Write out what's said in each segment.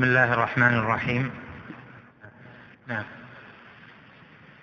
بسم الله الرحمن الرحيم. نعم.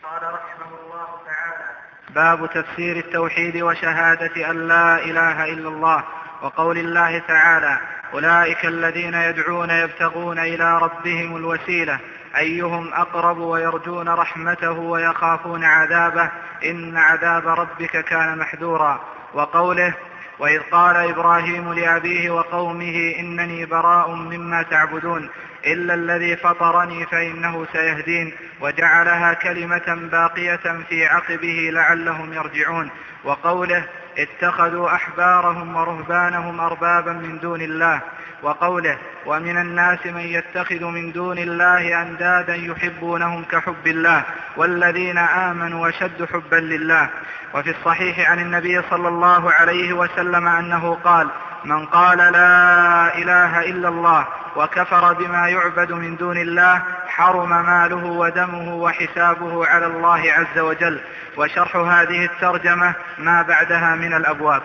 قال رحمه الله تعالى باب تفسير التوحيد وشهادة أن لا إله إلا الله وقول الله تعالى أولئك الذين يدعون يبتغون إلى ربهم الوسيلة. أيهم أقرب ويرجون رحمته ويخافون عذابه؟ إن عذاب ربك كان محذورا. وقوله وإذ قال إبراهيم لأبيه وقومه إنني براء مما تعبدون إلا الذي فطرني فإنه سيهدين وجعلها كلمة باقية في عقبه لعلهم يرجعون وقوله اتخذوا أحبارهم ورهبانهم أربابا من دون الله وقوله ومن الناس من يتخذ من دون الله أندادا يحبونهم كحب الله والذين آمنوا أشد حبا لله وفي الصحيح عن النبي صلى الله عليه وسلم أنه قال من قال لا إله إلا الله وكفر بما يعبد من دون الله حرم ماله ودمه وحسابه على الله عز وجل. وشرح هذه الترجمة ما بعدها من الأبواب.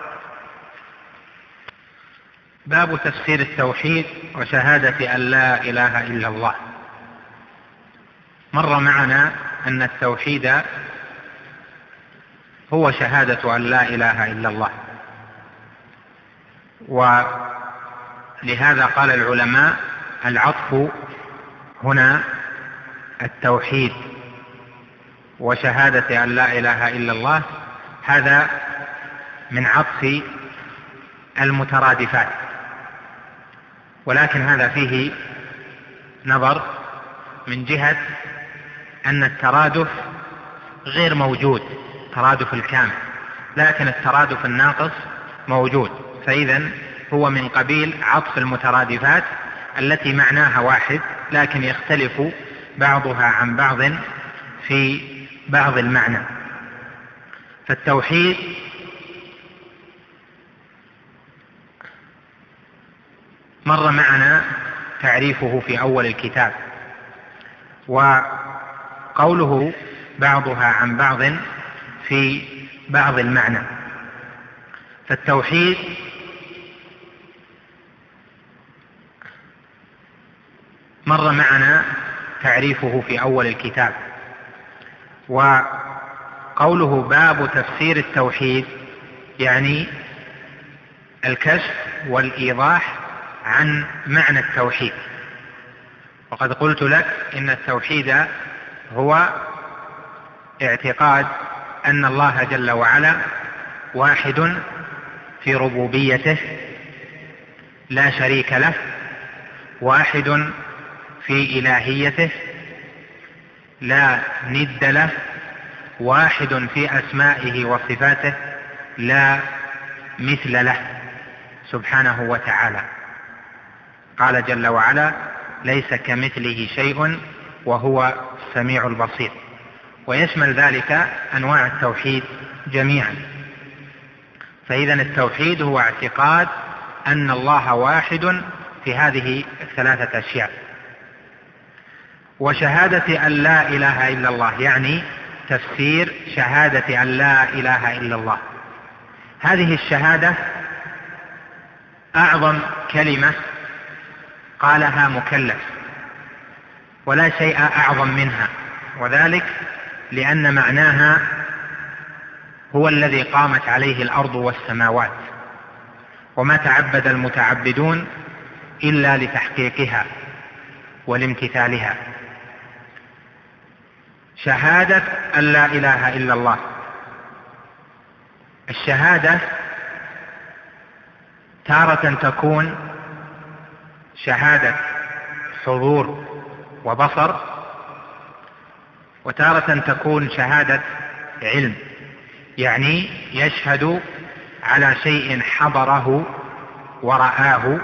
باب تفسير التوحيد وشهادة أن لا إله إلا الله. مر معنا أن التوحيد هو شهادة أن لا إله إلا الله. ولهذا قال العلماء العطف هنا التوحيد وشهادة أن لا إله إلا الله هذا من عطف المترادفات. ولكن هذا فيه نظر من جهة أن الترادف غير موجود. الترادف الكامل لكن الترادف الناقص موجود. فإذا هو من قبيل عطف المترادفات التي معناها واحد لكن يختلف بعضها عن بعض في بعض المعنى. فالتوحيد مر معنا تعريفه في أول الكتاب وقوله بعضها عن بعض في بعض المعنى. فالتوحيد مر معنا تعريفه في أول الكتاب وقوله باب تفسير التوحيد يعني الكشف والإيضاح عن معنى التوحيد. وقد قلت لك إن التوحيد هو اعتقاد أن الله جل وعلا واحد في ربوبيته لا شريك له واحد في إلهيته لا ند له واحد في أسمائه وصفاته لا مثل له سبحانه وتعالى. قال جل وعلا ليس كمثله شيء وهو السميع البصير. ويشمل ذلك أنواع التوحيد جميعا. فاذا التوحيد هو اعتقاد أن الله واحد في هذه الثلاثة أشياء. وشهادة أن لا إله إلا الله يعني تفسير شهادة أن لا إله إلا الله. هذه الشهادة أعظم كلمة قالها مكلف ولا شيء أعظم منها وذلك لأن معناها هو الذي قامت عليه الأرض والسماوات وما تعبد المتعبدون إلا لتحقيقها ولامتثالها. شهادة أن لا إله إلا الله. الشهادة تارة تكون شهادة حضور وبصر وتارة تكون شهادة علم. يعني يشهد على شيء حضره ورآه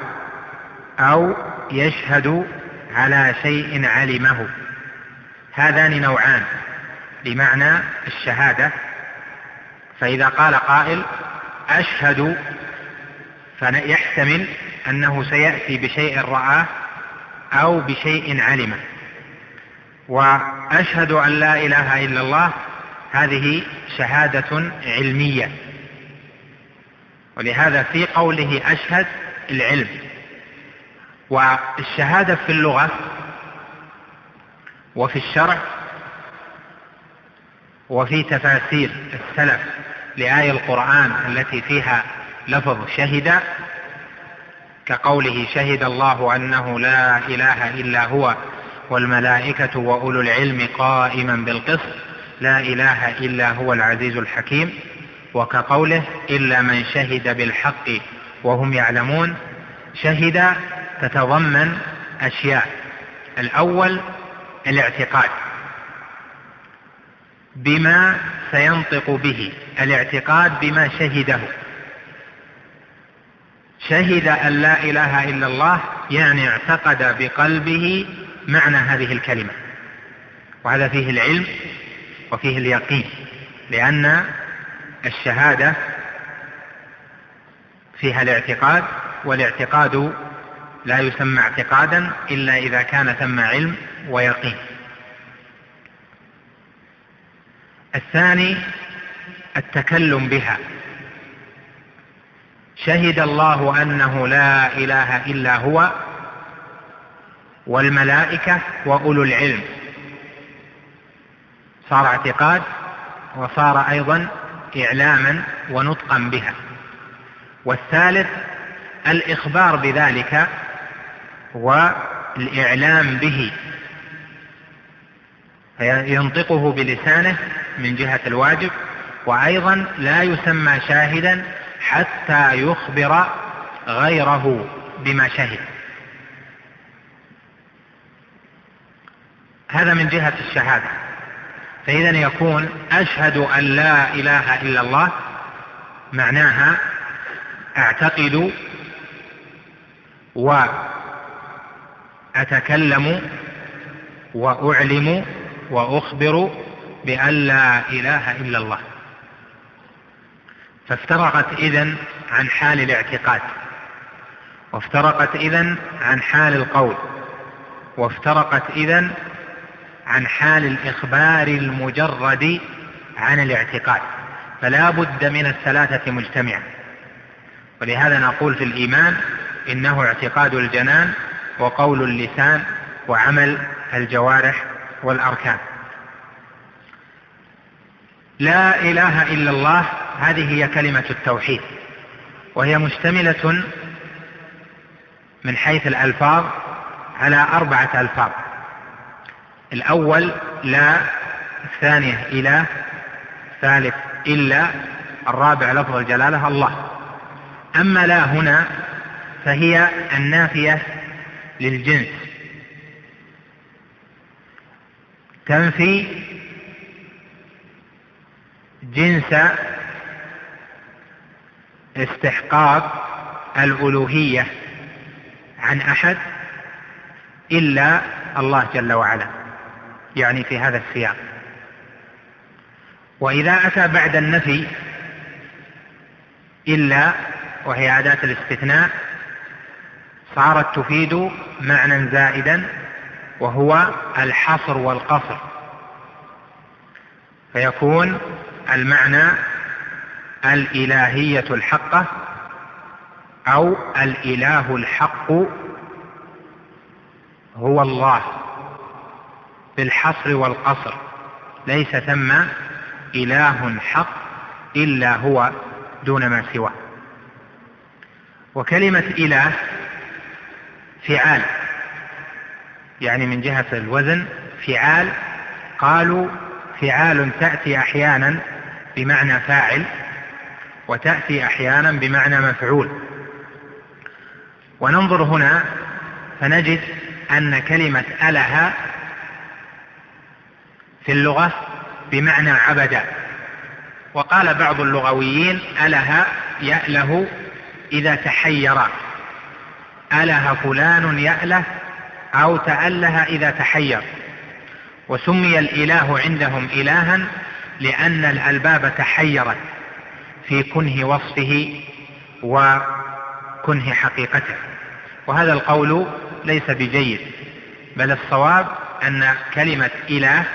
أو يشهد على شيء علمه. هذان نوعان بمعنى الشهادة. فإذا قال قائل أشهد فيحتمل أنه سيأتي بشيء رآه أو بشيء علمه. وأشهد أن لا إله إلا الله. هذه شهادة علمية. ولهذا في قوله أشهد العلم. والشهادة في اللغة وفي الشرع وفي تفاسير السلف لآية القرآن التي فيها لفظ شهد كقوله شهد الله أنه لا إله إلا هو والملائكة وأولو العلم قائما بالقسط لا إله إلا هو العزيز الحكيم وكقوله إلا من شهد بالحق وهم يعلمون شهد تتضمن أشياء. الأول الاعتقاد بما سينطق به الاعتقاد بما شهده. شهد أن لا إله إلا الله يعني اعتقد بقلبه معنى هذه الكلمة. وهذا فيه العلم وفيه اليقين لأن الشهادة فيها الاعتقاد والاعتقاد لا يسمى اعتقادا إلا إذا كان ثم علم ويقين. الثاني التكلم بها. شهد الله أنه لا إله إلا هو والملائكة وأولو العلم. صار اعتقاد وصار أيضا إعلاما ونطقا بها. والثالث الإخبار بذلك والإعلام به. فينطقه بلسانه من جهة الواجب وأيضا لا يسمى شاهدا حتى يخبر غيره بما شهد. هذا من جهة الشهادة. فإذا يكون أشهد أن لا إله إلا الله معناها أعتقد وأتكلم وأعلم وأخبر بأن لا إله إلا الله. فافترقت إذن عن حال الاعتقاد وافترقت إذن عن حال القول وافترقت إذن عن حال الإخبار المجرد عن الاعتقاد فلا بد من الثلاثة مجتمعة ولهذا نقول في الإيمان إنه اعتقاد الجنان وقول اللسان وعمل الجوارح والأركان. لا إله إلا الله هذه هي كلمة التوحيد وهي مشتملة من حيث الألفاظ على أربعة ألفاظ. الأول لا الثانية إله الثالث إلا الرابع لفظ الجلالة الله. أما لا هنا فهي النافية للجنس. تنفي جنس استحقاق الألوهية عن أحد إلا الله جل وعلا. يعني في هذا السياق. وإذا أتى بعد النفي إلا وهي أداة الاستثناء صارت تفيد معنى زائدا وهو الحصر والقصر. فيكون المعنى الإلهية الحقة أو الإله الحق هو الله. بالحصر والقصر. ليس ثم إله حق إلا هو دون ما سواه. وكلمة إله فعال يعني من جهة الوزن فعال قالوا فعال تأتي أحيانا بمعنى فاعل وتأتي أحيانا بمعنى مفعول. وننظر هنا فنجد أن كلمة أله في اللغة بمعنى عبد وقال بعض اللغويين أله يأله إذا تحير أله فلان يأله أو تأله إذا تحير. وسمي الإله عندهم إلها لأن الألباب تحيرت في كنه وصفه وكنه حقيقته. وهذا القول ليس بجيد بل الصواب أن كلمة إله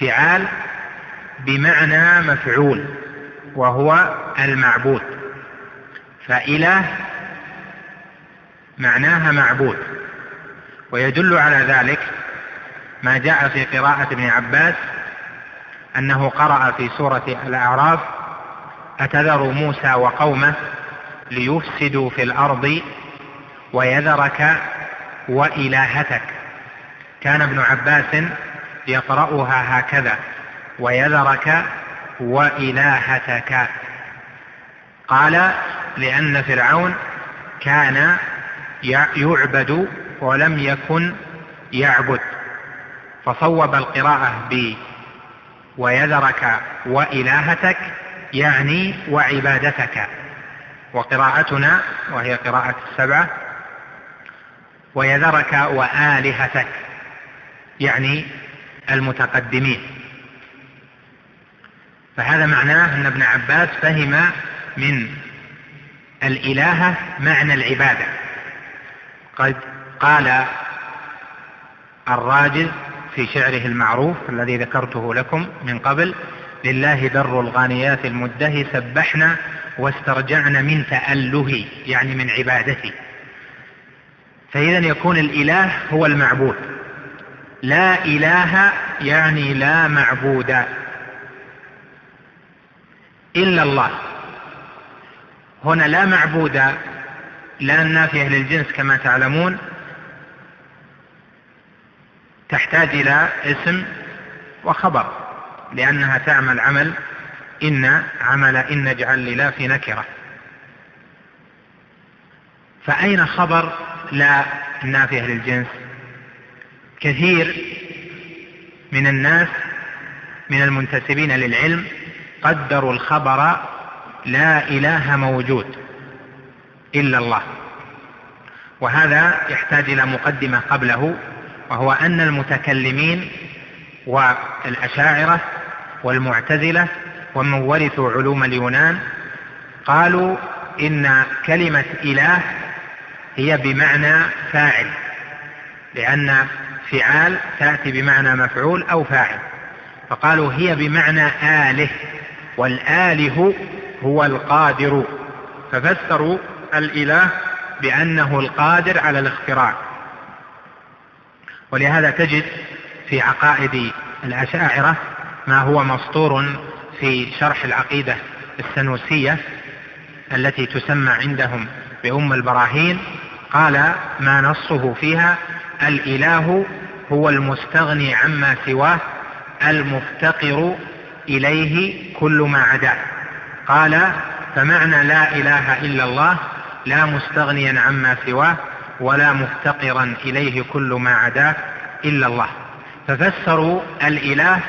فعال بمعنى مفعول وهو المعبود. فإله معناها معبود. ويدل على ذلك ما جاء في قراءة ابن عباس أنه قرأ في سورة الأعراف أتذر موسى وقومه ليفسدوا في الأرض ويذرك وإلهتك. كان ابن عباس يقرأها هكذا ويذرك وإلهتك. قال لأن فرعون كان يعبد ولم يكن يعبد. فصوب القراءة ب ويذرك وإلهتك يعني وعبادتك. وقراءتنا وهي قراءة السبعة ويذرك وآلهتك يعني المتقدمين. فهذا معناه أن ابن عباس فهم من الإلهة معنى العبادة. قد قال الراجل في شعره المعروف الذي ذكرته لكم من قبل لله در الغانيات المده سبحنا واسترجعنا من تأله يعني من عبادته. فإذا يكون الإله هو المعبود. لا إله يعني لا معبود إلا الله. هنا لا معبود لا النافية للجنس كما تعلمون تحتاج إلى اسم وخبر لأنها تعمل عمل إن عمل إن اجعل للا في نكرة. فأين خبر لا النافية للجنس كثير من الناس من المنتسبين للعلم قدروا الخبر لا إله موجود إلا الله. وهذا يحتاج إلى مقدمة قبله وهو أن المتكلمين والأشاعرة والمعتزلة ومن ورثوا علوم اليونان قالوا إن كلمة إله هي بمعنى فاعل لأن فعال تأتي بمعنى مفعول أو فاعل. فقالوا هي بمعنى آله والآله هو القادر. ففسروا الإله بأنه القادر على الاختراع. ولهذا تجد في عقائد الأشاعرة ما هو مسطور في شرح العقيدة السنوسية التي تسمى عندهم بأم البراهين قال ما نصه فيها الإله هو المستغني عما سواه المفتقر إليه كل ما عداه. قال فمعنى لا إله إلا الله لا مستغنيا عما سواه ولا مفتقرا إليه كل ما عداه إلا الله. ففسروا الإله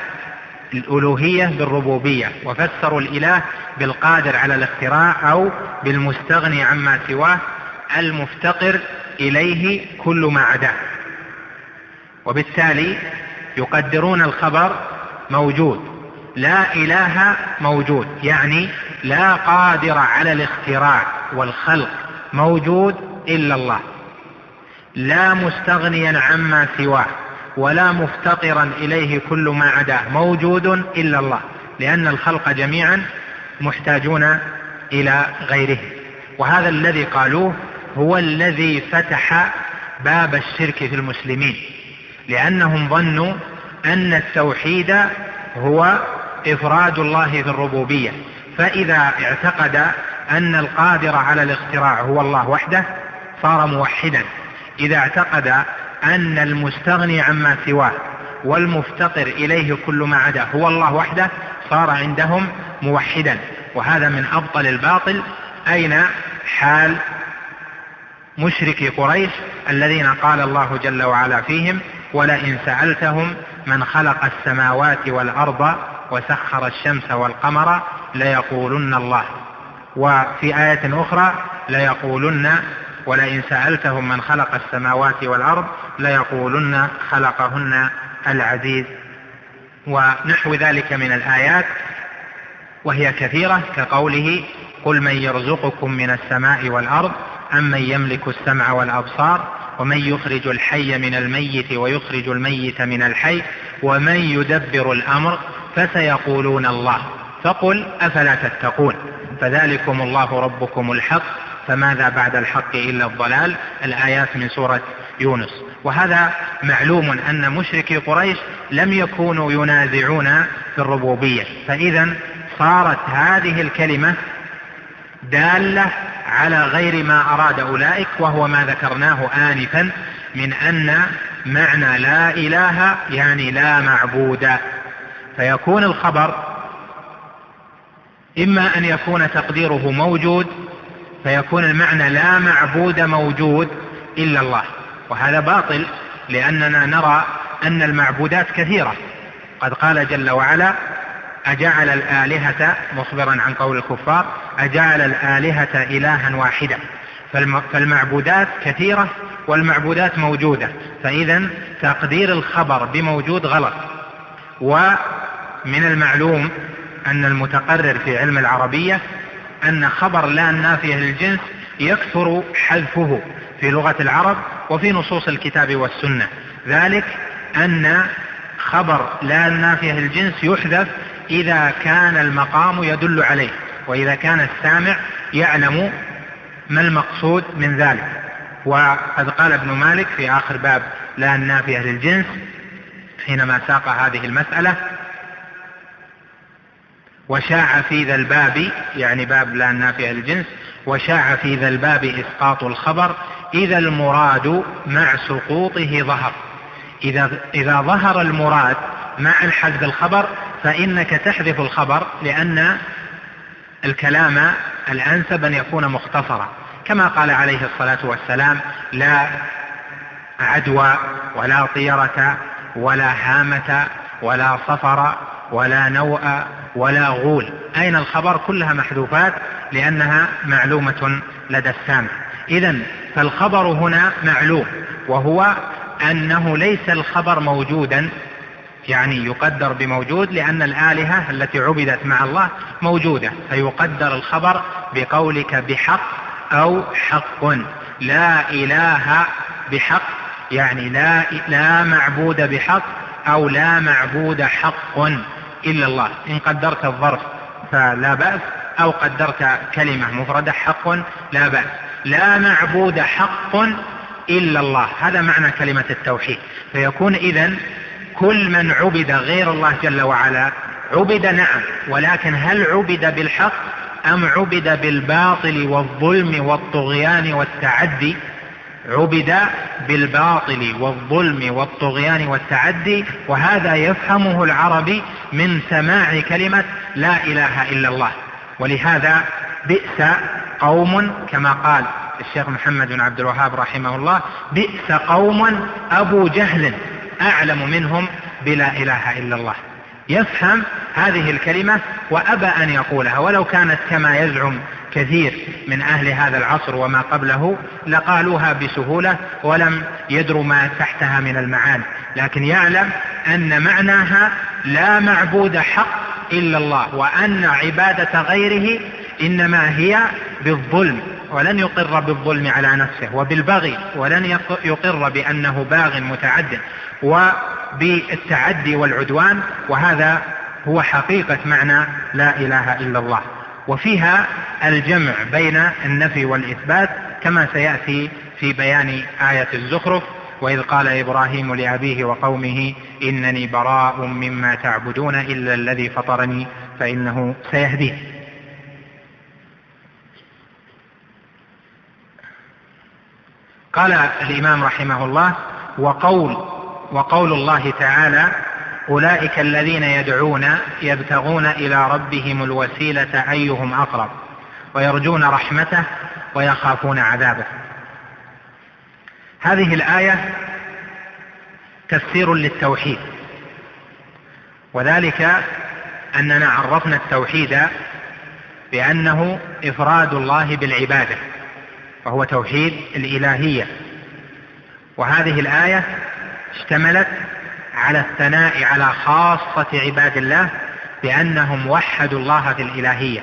الألوهية بالربوبية وفسروا الإله بالقادر على الاختراع أو بالمستغني عما سواه المفتقر إليه كل ما عداه. وبالتالي يقدرون الخبر موجود. لا إله موجود يعني لا قادر على الاختراع والخلق موجود إلا الله. لا مستغنيا عما سواه ولا مفتقرا إليه كل ما عداه موجود إلا الله لأن الخلق جميعا محتاجون إلى غيره. وهذا الذي قالوه هو الذي فتح باب الشرك في المسلمين. لأنهم ظنوا أن التوحيد هو إفراد الله في الربوبية. فإذا اعتقد أن القادر على الاختراع هو الله وحده صار موحدا. إذا اعتقد أن المستغني عما سواه والمفتقر إليه كل ما عدا هو الله وحده صار عندهم موحدا. وهذا من أبطل الباطل. أين حال مشركي قريش الذين قال الله جل وعلا فيهم ولئن سألتهم من خلق السماوات والأرض وسخر الشمس والقمر ليقولن الله. وفي آية أخرى ليقولن ولئن سألتهم من خلق السماوات والأرض ليقولن خلقهن العزيز. ونحو ذلك من الآيات وهي كثيرة كقوله قل من يرزقكم من السماء والأرض أم من يملك السمع والأبصار ومن يخرج الحي من الميت ويخرج الميت من الحي ومن يدبر الأمر فسيقولون الله. فقل أفلا تتقون؟ فذلكم الله ربكم الحق فماذا بعد الحق إلا الضلال؟ الآيات من سورة يونس. وهذا معلوم أن مشركي قريش لم يكونوا ينازعون في الربوبية. فإذا صارت هذه الكلمة دالة على غير ما أراد أولئك وهو ما ذكرناه آنفا من أن معنى لا إله يعني لا معبود. فيكون الخبر إما أن يكون تقديره موجود فيكون المعنى لا معبود موجود إلا الله. وهذا باطل لأننا نرى أن المعبودات كثيرة. قد قال جل وعلا أجعل الآلهة مخبرا عن قول الكفار أجعل الآلهة إلها واحدا فالمعبودات كثيرة والمعبودات موجودة. فإذا تقدير الخبر بموجود غلط. ومن المعلوم أن المتقرر في علم العربية أن خبر لا النافية للجنس يكثر حذفه في لغة العرب وفي نصوص الكتاب والسنة. ذلك أن خبر لا النافية للجنس يحذف إذا كان المقام يدل عليه. وإذا كان السامع يعلم ما المقصود من ذلك. وقد قال ابن مالك في آخر باب لا النافية للجنس حينما ساق هذه المسألة. وشاع في ذا الباب يعني باب لا النافية للجنس وشاع في ذا الباب إسقاط الخبر إذا المراد مع سقوطه ظهر. إذا, إذا ظهر المراد مع الحذف الخبر فإنك تحذف الخبر لأن الكلام الأنسب أن يكون مختصرا. كما قال عليه الصلاة والسلام لا عدوى ولا طيرة ولا هامة ولا صفر ولا نوء ولا غول. أين الخبر؟ كلها محذوفات لأنها معلومة لدى السامع. إذا فالخبر هنا معلوم وهو أنه ليس الخبر موجودا يعني يقدر بموجود لأن الآلهة التي عبدت مع الله موجودة فيقدر الخبر بقولك بحق أو حق. لا إله بحق يعني لا, لا معبود بحق أو لا معبود حق إلا الله. إن قدرت الظرف فلا بأس أو قدرت كلمة مفردة حق لا بأس. لا معبود حق إلا الله. هذا معنى كلمة التوحيد. فيكون إذا كل من عبد غير الله جل وعلا عبد نعم ولكن هل عبد بالحق أم عبد بالباطل والظلم والطغيان والتعدي؟ عبد بالباطل والظلم والطغيان والتعدي وهذا يفهمه العربي من سماع كلمة لا إله إلا الله. ولهذا بئس قوم كما قال الشيخ محمد بن عبد الوهاب رحمه الله بئس قوم أبو جهل. أعلم منهم بلا إله إلا الله. يفهم هذه الكلمة وأبى أن يقولها. ولو كانت كما يزعم كثير من أهل هذا العصر وما قبله لقالوها بسهولة ولم يدروا ما تحتها من المعاني. لكن يعلم أن معناها لا معبود حق إلا الله وأن عبادة غيره إنما هي بالظلم. ولن يقر بالظلم على نفسه وبالبغي ولن يقر بأنه باغ متعد وبالتعدي والعدوان وهذا هو حقيقة معنى لا إله إلا الله. وفيها الجمع بين النفي والإثبات كما سيأتي في بيان آية الزخرف وإذ قال إبراهيم لأبيه وقومه إنني براء مما تعبدون إلا الذي فطرني فإنه سيهديه. قال الإمام رحمه الله وقول وقول الله تعالى أولئك الذين يدعون يبتغون إلى ربهم الوسيلة أيهم أقرب ويرجون رحمته ويخافون عذابه. هذه الآية تفسير للتوحيد وذلك أننا عرفنا التوحيد بأنه إفراد الله بالعبادة. وهو توحيد الإلهية. وهذه الآية اشتملت على الثناء على خاصة عباد الله بأنهم وحدوا الله في الإلهية.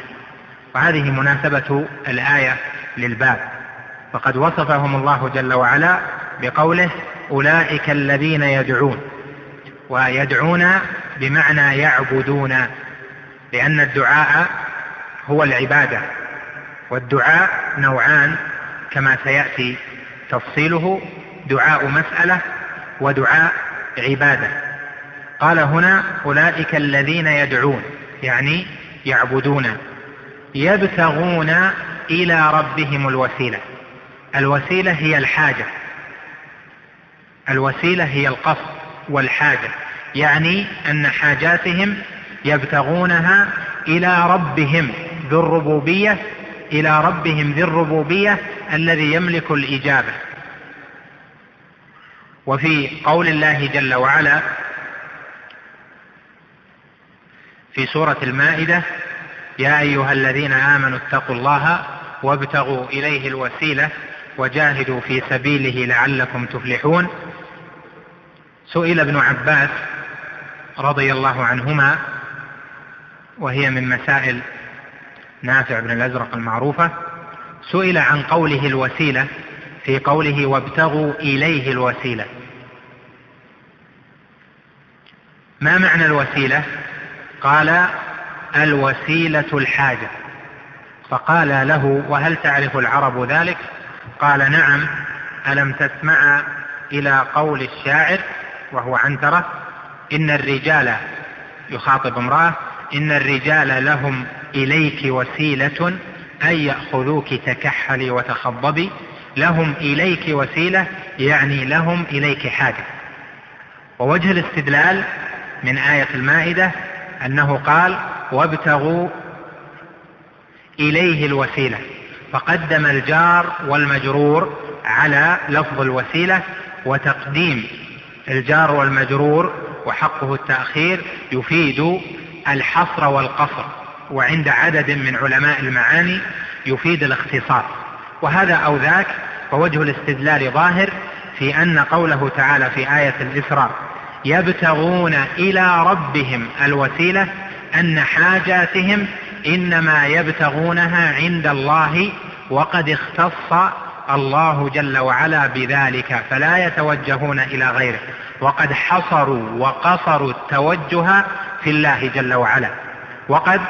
وهذه مناسبة الآية للباب. فقد وصفهم الله جل وعلا بقوله أولئك الذين يدعون. ويدعون بمعنى يعبدون لأن الدعاء هو العبادة. والدعاء نوعان كما سيأتي تفصيله دعاء مسألة ودعاء عبادة. قال هنا أولئك الذين يدعون يعني يعبدون يبتغون إلى ربهم الوسيلة. الوسيلة هي الحاجة. الوسيلة هي القصد والحاجة يعني أن حاجاتهم يبتغونها إلى ربهم ذو الربوبية إلى ربهم ذي الربوبية الذي يملك الإجابة. وفي قول الله جل وعلا في سورة المائدة يا أيها الذين آمنوا اتقوا الله وابتغوا إليه الوسيلة وجاهدوا في سبيله لعلكم تفلحون. سئل ابن عباس رضي الله عنهما وهي من مسائل نافع بن الأزرق المعروفة سئل عن قوله الوسيلة في قوله وابتغوا إليه الوسيلة. ما معنى الوسيلة؟ قال الوسيلة الحاجة. فقال له وهل تعرف العرب ذلك؟ قال نعم. ألم تسمع إلى قول الشاعر وهو عنترة؟ إن الرجال يخاطب امرأة إن الرجال لهم إليك وسيلة أن يأخذوك تكحلي وتخضبي لهم إليك وسيلة يعني لهم إليك حاجة. ووجه الاستدلال من آية المائدة أنه قال وابتغوا إليه الوسيلة. فقدم الجار والمجرور على لفظ الوسيلة وتقديم الجار والمجرور وحقه التأخير يفيد الحصر والقصر. وعند عدد من علماء المعاني يفيد الاختصاص وهذا أو ذاك فوجه الاستدلال ظاهر في أن قوله تعالى في آية الإسراء يبتغون إلى ربهم الوسيلة أن حاجاتهم إنما يبتغونها عند الله وقد اختص الله جل وعلا بذلك فلا يتوجهون إلى غيره. وقد حصروا وقصروا التوجه في الله جل وعلا. وقد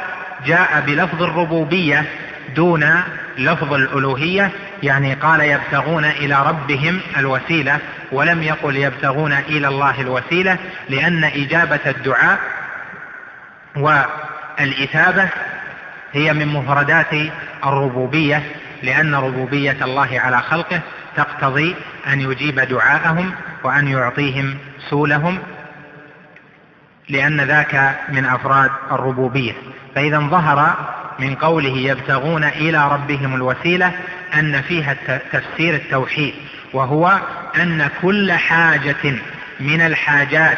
جاء بلفظ الربوبية دون لفظ الألوهية يعني قال يبتغون إلى ربهم الوسيلة ولم يقل يبتغون إلى الله الوسيلة لأن إجابة الدعاء والإثابة هي من مفردات الربوبية لأن ربوبية الله على خلقه تقتضي أن يجيب دعاءهم وأن يعطيهم سولهم لأن ذاك من أفراد الربوبية. فإذا ظهر من قوله يبتغون إلى ربهم الوسيلة أن فيها تفسير التوحيد وهو أن كل حاجة من الحاجات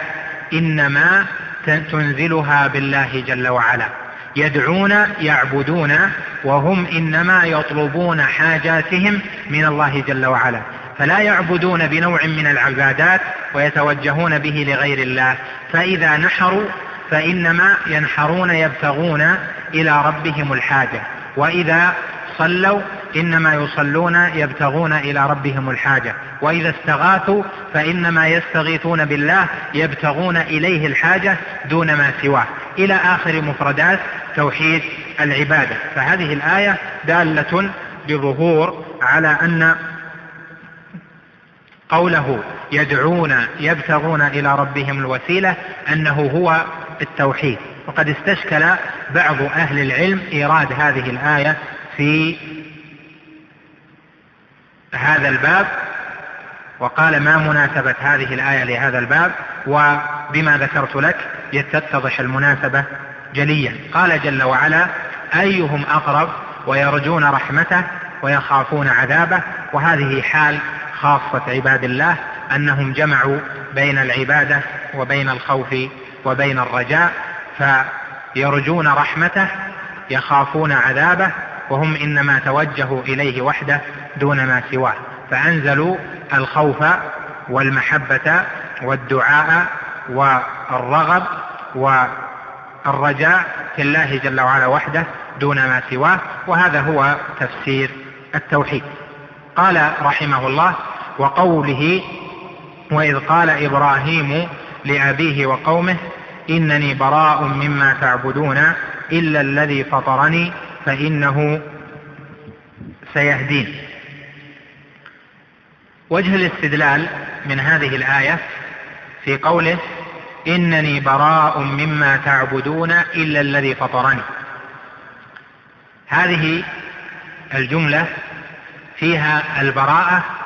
إنما تنزلها بالله جل وعلا. يدعون يعبدون وهم إنما يطلبون حاجاتهم من الله جل وعلا. فلا يعبدون بنوع من العبادات ويتوجهون به لغير الله. فإذا نحروا فإنما ينحرون يبتغون إلى ربهم الحاجة. وإذا صلوا إنما يصلون يبتغون إلى ربهم الحاجة. وإذا استغاثوا فإنما يستغيثون بالله يبتغون إليه الحاجة دون ما سواه. إلى آخر مفردات توحيد العبادة. فهذه الآية دالة بظهور على أن قوله يدعون يبتغون إلى ربهم الوسيلة أنه هو التوحيد. وقد استشكل بعض أهل العلم إيراد هذه الآية في هذا الباب وقال ما مناسبة هذه الآية لهذا الباب وبما ذكرت لك يتتضح المناسبة جليا. قال جل وعلا أيهم أقرب ويرجون رحمته ويخافون عذابه؟ وهذه حال خاصة عباد الله أنهم جمعوا بين العبادة وبين الخوف وبين الرجاء فيرجون رحمته يخافون عذابه وهم إنما توجهوا إليه وحده دون ما سواه. فأنزلوا الخوف والمحبة والدعاء والرغب والرجاء في الله جل وعلا وحده دون ما سواه وهذا هو تفسير التوحيد. قال رحمه الله وقوله وإذ قال إبراهيم لأبيه وقومه إنني براء مما تعبدون إلا الذي فطرني فإنه سيهدين. وجه الاستدلال من هذه الآية في قوله إنني براء مما تعبدون إلا الذي فطرني. هذه الجملة فيها البراءة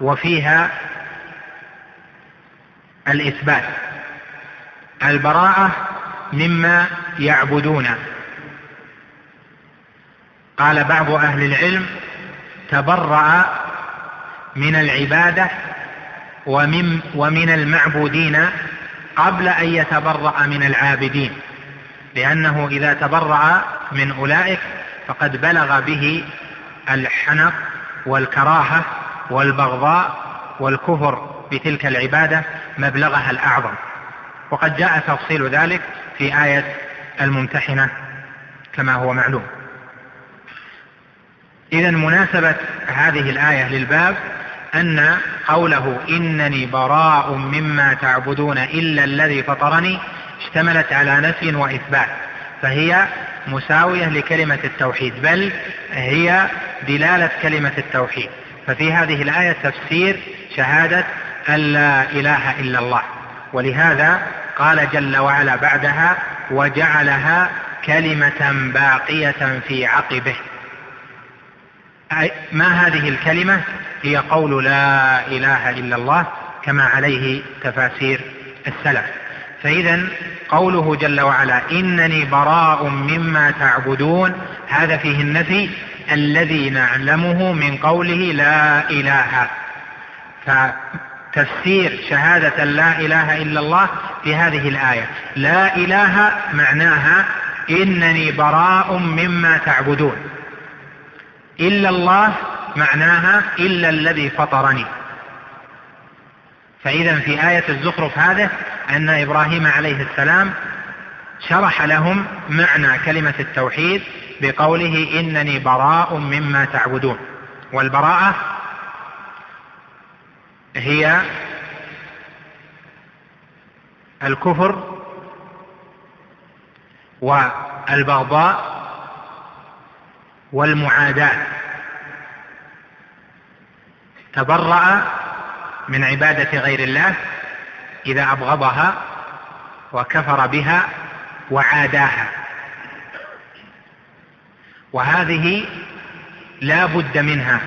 وفيها الإثبات. البراءة مما يعبدون. قال بعض أهل العلم تبرأ من العبادة ومن, ومن المعبودين قبل أن يتبرأ من العابدين لأنه إذا تبرأ من أولئك فقد بلغ به الحنق والكراهة والبغضاء والكفر بتلك العبادة مبلغها الأعظم. وقد جاء تفصيل ذلك في آية الممتحنة كما هو معلوم. إذا مناسبة هذه الآية للباب أن قوله إنني براء مما تعبدون إلا الذي فطرني اشتملت على نفي وإثبات فهي مساوية لكلمة التوحيد بل هي دلالة كلمة التوحيد. ففي هذه الآية تفسير شهادة أن لا إله إلا الله. ولهذا قال جل وعلا بعدها وجعلها كلمة باقية في عقبه. ما هذه الكلمة؟ هي قول لا إله إلا الله كما عليه تفاسير السلف. فإذا قوله جل وعلا إنني براء مما تعبدون هذا فيه النفي الذي نعلمه من قوله لا إله. فتفسير شهادة لا إله إلا الله في هذه الآية. لا إله معناها إنني براء مما تعبدون. إلا الله معناها إلا الذي فطرني. فإذا في آية الزخرف هذا أن إبراهيم عليه السلام شرح لهم معنى كلمة التوحيد بقوله إنني براء مما تعبدون. والبراءة هي الكفر والبغضاء والمعاداة. تبرأ من عبادة غير الله إذا أبغضها وكفر بها وعاداها. وهذه لا بد منها.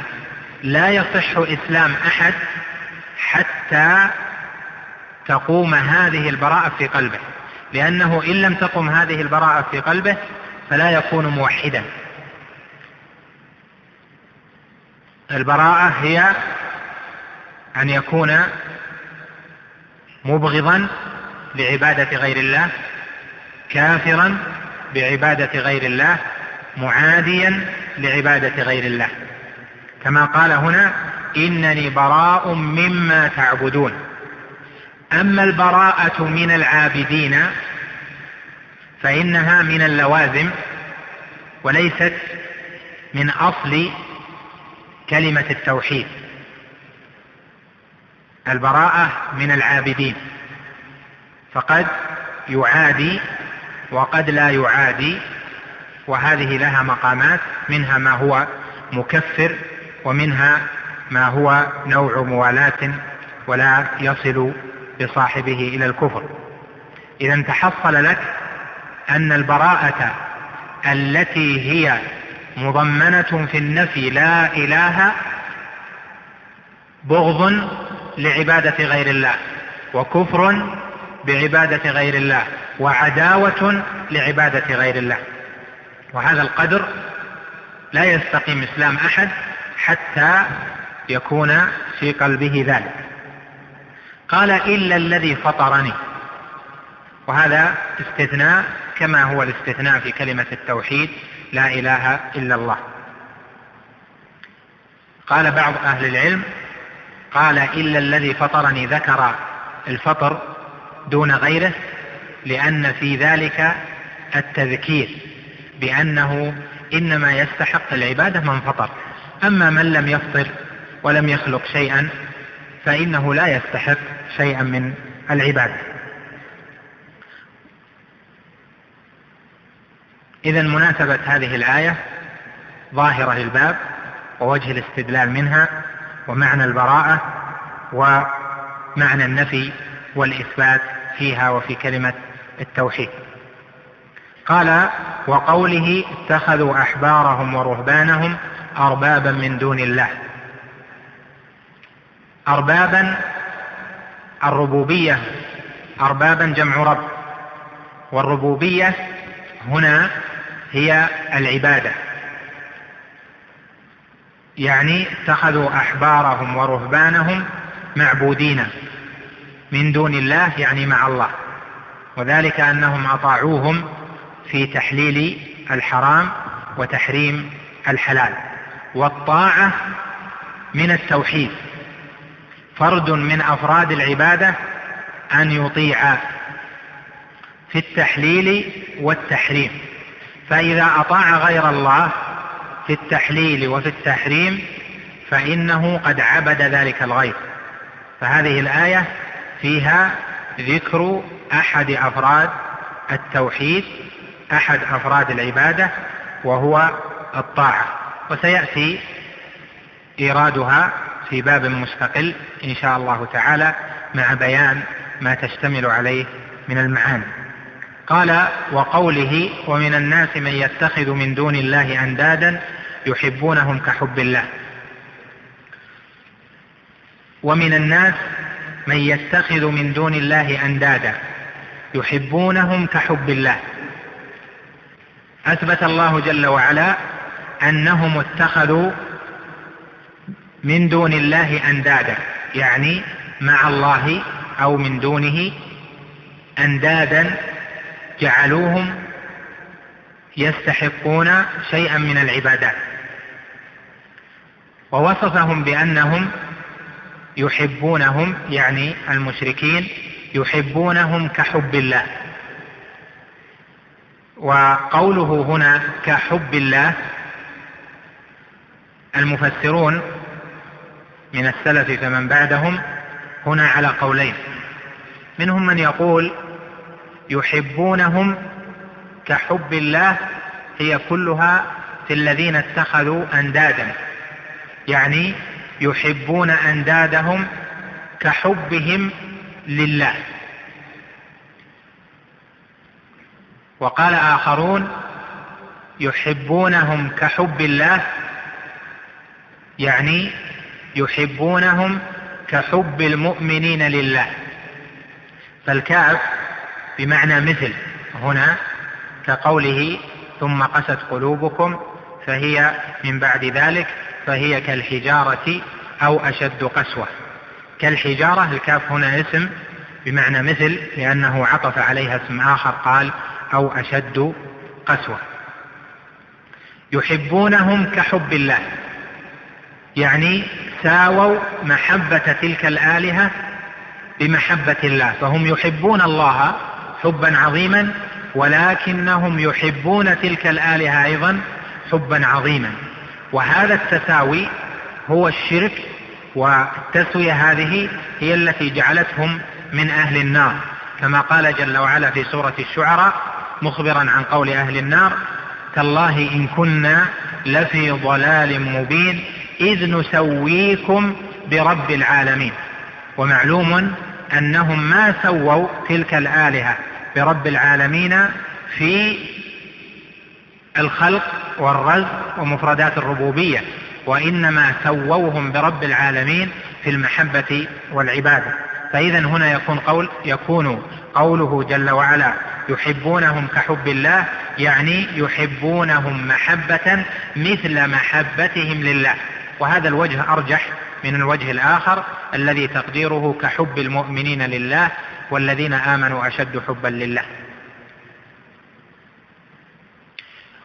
لا يصح إسلام أحد حتى تقوم هذه البراءة في قلبه. لأنه إن لم تقم هذه البراءة في قلبه فلا يكون موحدا. البراءة هي أن يكون مبغضا لعبادة غير الله كافرا بعبادة غير الله معاديا لعبادة غير الله. كما قال هنا إنني براء مما تعبدون. أما البراءة من العابدين فإنها من اللوازم وليست من أصل كلمة التوحيد. البراءة من العابدين. فقد يعادي وقد لا يعادي وهذه لها مقامات منها ما هو مكفر ومنها ما هو نوع موالاة ولا يصل بصاحبه إلى الكفر. إذا تحصل لك أن البراءة التي هي مضمنة في النفي لا إله بغض لعبادة غير الله وكفر بعبادة غير الله وعداوة لعبادة غير الله. وهذا القدر لا يستقيم اسلام أحد حتى يكون في قلبه ذلك. قال إلا الذي فطرني. وهذا استثناء كما هو الاستثناء في كلمة التوحيد لا إله إلا الله. قال بعض أهل العلم قال إلا الذي فطرني ذكر الفطر دون غيره لأن في ذلك التذكير. بأنه إنما يستحق العبادة من فطر. أما من لم يفطر ولم يخلق شيئا فإنه لا يستحق شيئا من العبادة. إذا مناسبة هذه الآية ظاهرة للباب ووجه الاستدلال منها ومعنى البراءة ومعنى النفي والإثبات فيها وفي كلمة التوحيد. قال وقوله اتخذوا أحبارهم ورهبانهم أربابا من دون الله. أربابا الربوبية أربابا جمع رب. والربوبية هنا هي العبادة. يعني اتخذوا أحبارهم ورهبانهم معبودين من دون الله يعني مع الله. وذلك أنهم أطاعوهم في تحليل الحرام وتحريم الحلال. والطاعة من التوحيد. فرد من أفراد العبادة أن يطيع في التحليل والتحريم. فإذا أطاع غير الله في التحليل وفي التحريم فإنه قد عبد ذلك الغير. فهذه الآية فيها ذكر أحد أفراد التوحيد أحد أفراد العبادة وهو الطاعة وسيأتي إيرادها في باب مستقل إن شاء الله تعالى مع بيان ما تشتمل عليه من المعاني. قال وقوله ومن الناس من يتخذ من دون الله أندادا يحبونهم كحب الله ومن الناس من يتخذ من دون الله أندادا يحبونهم كحب الله أثبت الله جل وعلا أنهم اتخذوا من دون الله أندادا يعني مع الله أو من دونه أندادا جعلوهم يستحقون شيئا من العبادات. ووصفهم بأنهم يحبونهم يعني المشركين يحبونهم كحب الله. وقوله هنا كحب الله المفسرون من السلف فمن بعدهم هنا على قولين. منهم من يقول يحبونهم كحب الله هي كلها في الذين اتخذوا أندادا. يعني يحبون أندادهم كحبهم لله. وقال آخرون يحبونهم كحب الله يعني يحبونهم كحب المؤمنين لله. فالكاف بمعنى مثل هنا كقوله ثم قست قلوبكم فهي من بعد ذلك فهي كالحجارة أو أشد قسوة. كالحجارة الكاف هنا اسم بمعنى مثل لأنه عطف عليها اسم آخر قال أو أشد قسوة. يحبونهم كحب الله. يعني ساووا محبة تلك الآلهة بمحبة الله. فهم يحبون الله حبا عظيما ولكنهم يحبون تلك الآلهة أيضا حبا عظيما. وهذا التساوي هو الشرك والتسوية هذه هي التي جعلتهم من أهل النار. كما قال جل وعلا في سورة الشعراء مخبرا عن قول أهل النار تالله إن كنا لفي ضلال مبين إذ نسويكم برب العالمين. ومعلوم أنهم ما سووا تلك الآلهة برب العالمين في الخلق والرزق ومفردات الربوبية وإنما سووهم برب العالمين في المحبة والعبادة. فإذا هنا يكون قول يكون قوله جل وعلا يحبونهم كحب الله يعني يحبونهم محبة مثل محبتهم لله. وهذا الوجه أرجح من الوجه الآخر الذي تقديره كحب المؤمنين لله والذين آمنوا أشد حبا لله.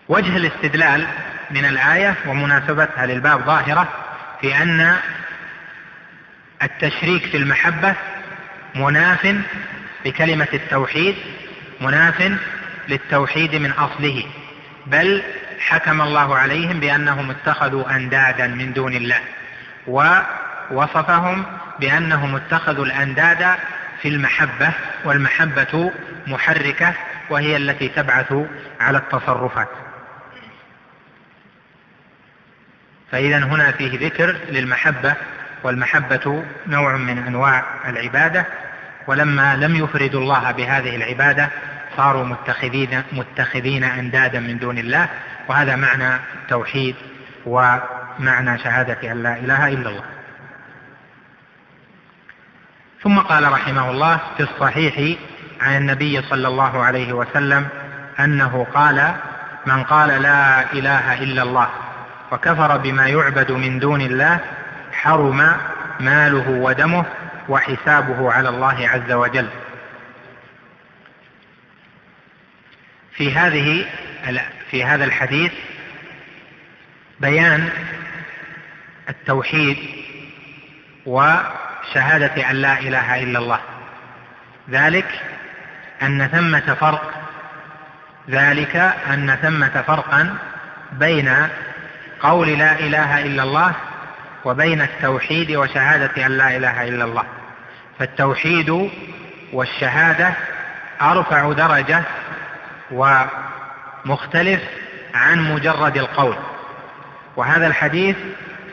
وجه الاستدلال من الآية ومناسبتها للباب ظاهرة في أن التشريك في المحبة مناف لكلمة التوحيد مناف للتوحيد من أصله. بل حكم الله عليهم بأنهم اتخذوا أندادا من دون الله ووصفهم بأنهم اتخذوا الأنداد في المحبة والمحبة محركة وهي التي تبعث على التصرفات. فإذا هنا فيه ذكر للمحبة والمحبة نوع من أنواع العبادة ولما لم يفردوا الله بهذه العبادة صاروا متخذين, متخذين أندادا من دون الله وهذا معنى التوحيد ومعنى شهادة أن لا إله إلا الله. ثم قال رحمه الله في الصحيح عن النبي صلى الله عليه وسلم أنه قال من قال لا إله إلا الله وكفر بما يعبد من دون الله حرم ماله ودمه وحسابه على الله عز وجل. في هذه في هذا الحديث بيان التوحيد وشهادة أن لا إله إلا الله. ذلك أن ثمة فرق ذلك أن ثمة فرقا بين قول لا إله إلا الله وبين التوحيد وشهادة أن لا إله إلا الله. فالتوحيد والشهادة أرفع درجة ومختلف عن مجرد القول. وهذا الحديث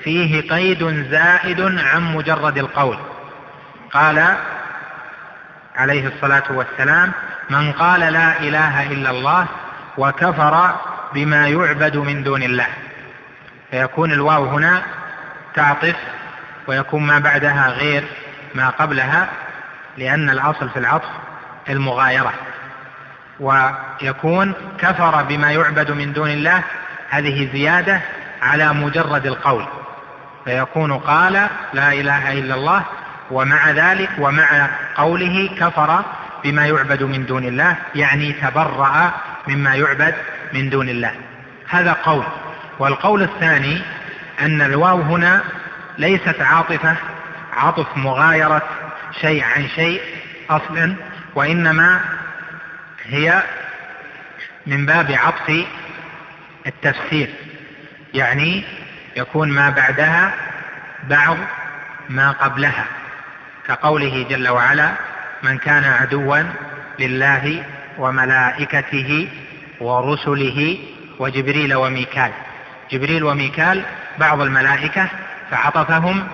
فيه قيد زائد عن مجرد القول. قال عليه الصلاة والسلام من قال لا إله إلا الله وكفر بما يعبد من دون الله فيكون الواو هنا تعطف ويكون ما بعدها غير ما قبلها لأن الأصل في العطف المغايرة. ويكون كفر بما يعبد من دون الله هذه زيادة على مجرد القول. فيكون قال لا إله إلا الله ومع ذلك ومع قوله كفر بما يعبد من دون الله يعني تبرأ مما يعبد من دون الله. هذا قول. والقول الثاني أن الواو هنا ليست عاطفة عطف مغايرة شيء عن شيء أصلا وإنما هي من باب عطف التفسير. يعني يكون ما بعدها بعض ما قبلها. كقوله جل وعلا من كان عدوا لله وملائكته ورسله وجبريل وميكال جبريل وميكال بعض الملائكة فعطفهم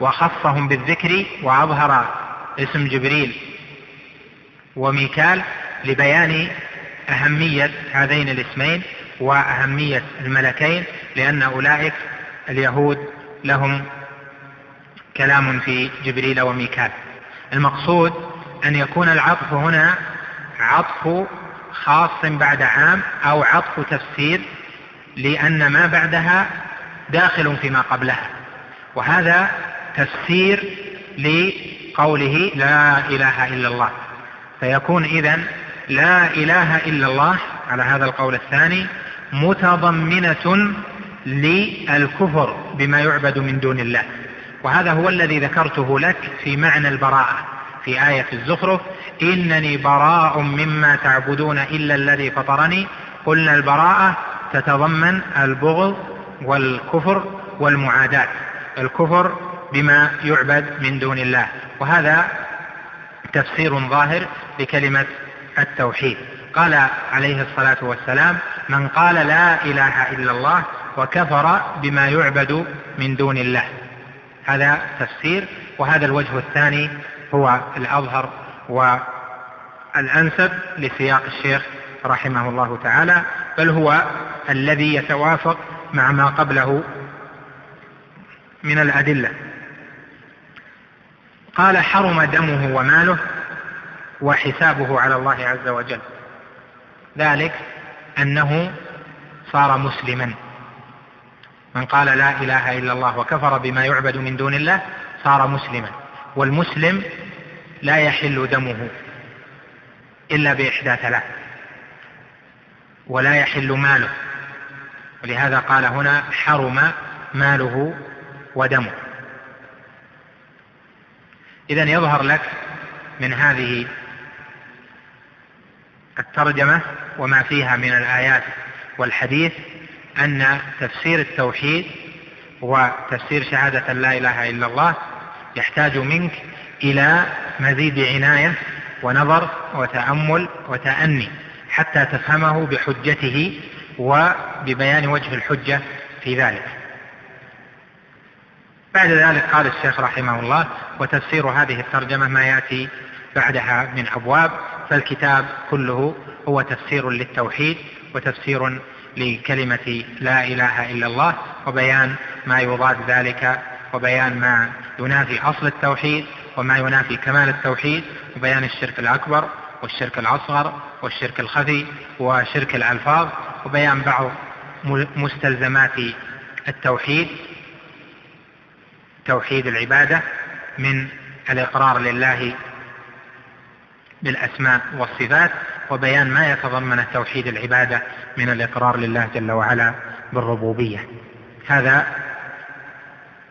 وخصهم بالذكر وأظهر اسم جبريل وميكال لبيان أهمية هذين الاسمين وأهمية الملكين لأن أولئك اليهود لهم كلام في جبريل وميكال. المقصود أن يكون العطف هنا عطف خاص بعد عام أو عطف تفسير لأن ما بعدها داخل فيما قبلها. وهذا تفسير لقوله لا إله إلا الله. فيكون إذن لا إله إلا الله على هذا القول الثاني متضمنة للكفر بما يعبد من دون الله. وهذا هو الذي ذكرته لك في معنى البراءة في آية الزخرف. إنني براء مما تعبدون إلا الذي فطرني. قلنا البراءة تتضمن البغض والكفر والمعاداة. الكفر بما يعبد من دون الله. وهذا تفسير ظاهر لكلمة التوحيد. قال عليه الصلاة والسلام من قال لا إله إلا الله وكفر بما يعبد من دون الله. هذا تفسير. وهذا الوجه الثاني هو الأظهر والأنسب لسياق الشيخ رحمه الله تعالى. بل هو الذي يتوافق مع ما قبله من الأدلة. قال حرم دمه وماله وحسابه على الله عز وجل. ذلك أنه صار مسلما. من قال لا إله إلا الله وكفر بما يعبد من دون الله صار مسلما. والمسلم لا يحل دمه إلا بإحدى ثلاث. ولا يحل ماله ولهذا قال هنا حرم ماله ودمه. إذا يظهر لك من هذه الترجمة وما فيها من الآيات والحديث أن تفسير التوحيد وتفسير شهادة لا إله إلا الله يحتاج منك إلى مزيد عناية ونظر وتأمل وتأني حتى تفهمه بحجته وببيان وجه الحجة في ذلك. بعد ذلك قال الشيخ رحمه الله وتفسير هذه الترجمة ما يأتي بعدها من أبواب فالكتاب كله هو تفسير للتوحيد وتفسير لكلمة لا إله إلا الله وبيان ما يضاد ذلك وبيان ما ينافي أصل التوحيد وما ينافي كمال التوحيد وبيان الشرك الأكبر والشرك الأصغر والشرك الخفي وشرك الألفاظ وبيان بعض مستلزمات التوحيد توحيد العبادة من الإقرار لله بالأسماء والصفات وبيان ما يتضمن توحيد العبادة من الإقرار لله جل وعلا بالربوبية. هذا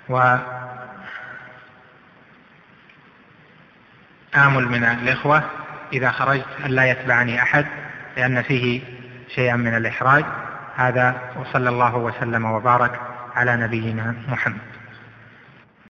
و آمل من الإخوة إذا خرجت أن لا يتبعني أحد لأن فيه شيئا من الإحراج. هذا وصلى الله وسلم وبارك على نبينا محمد.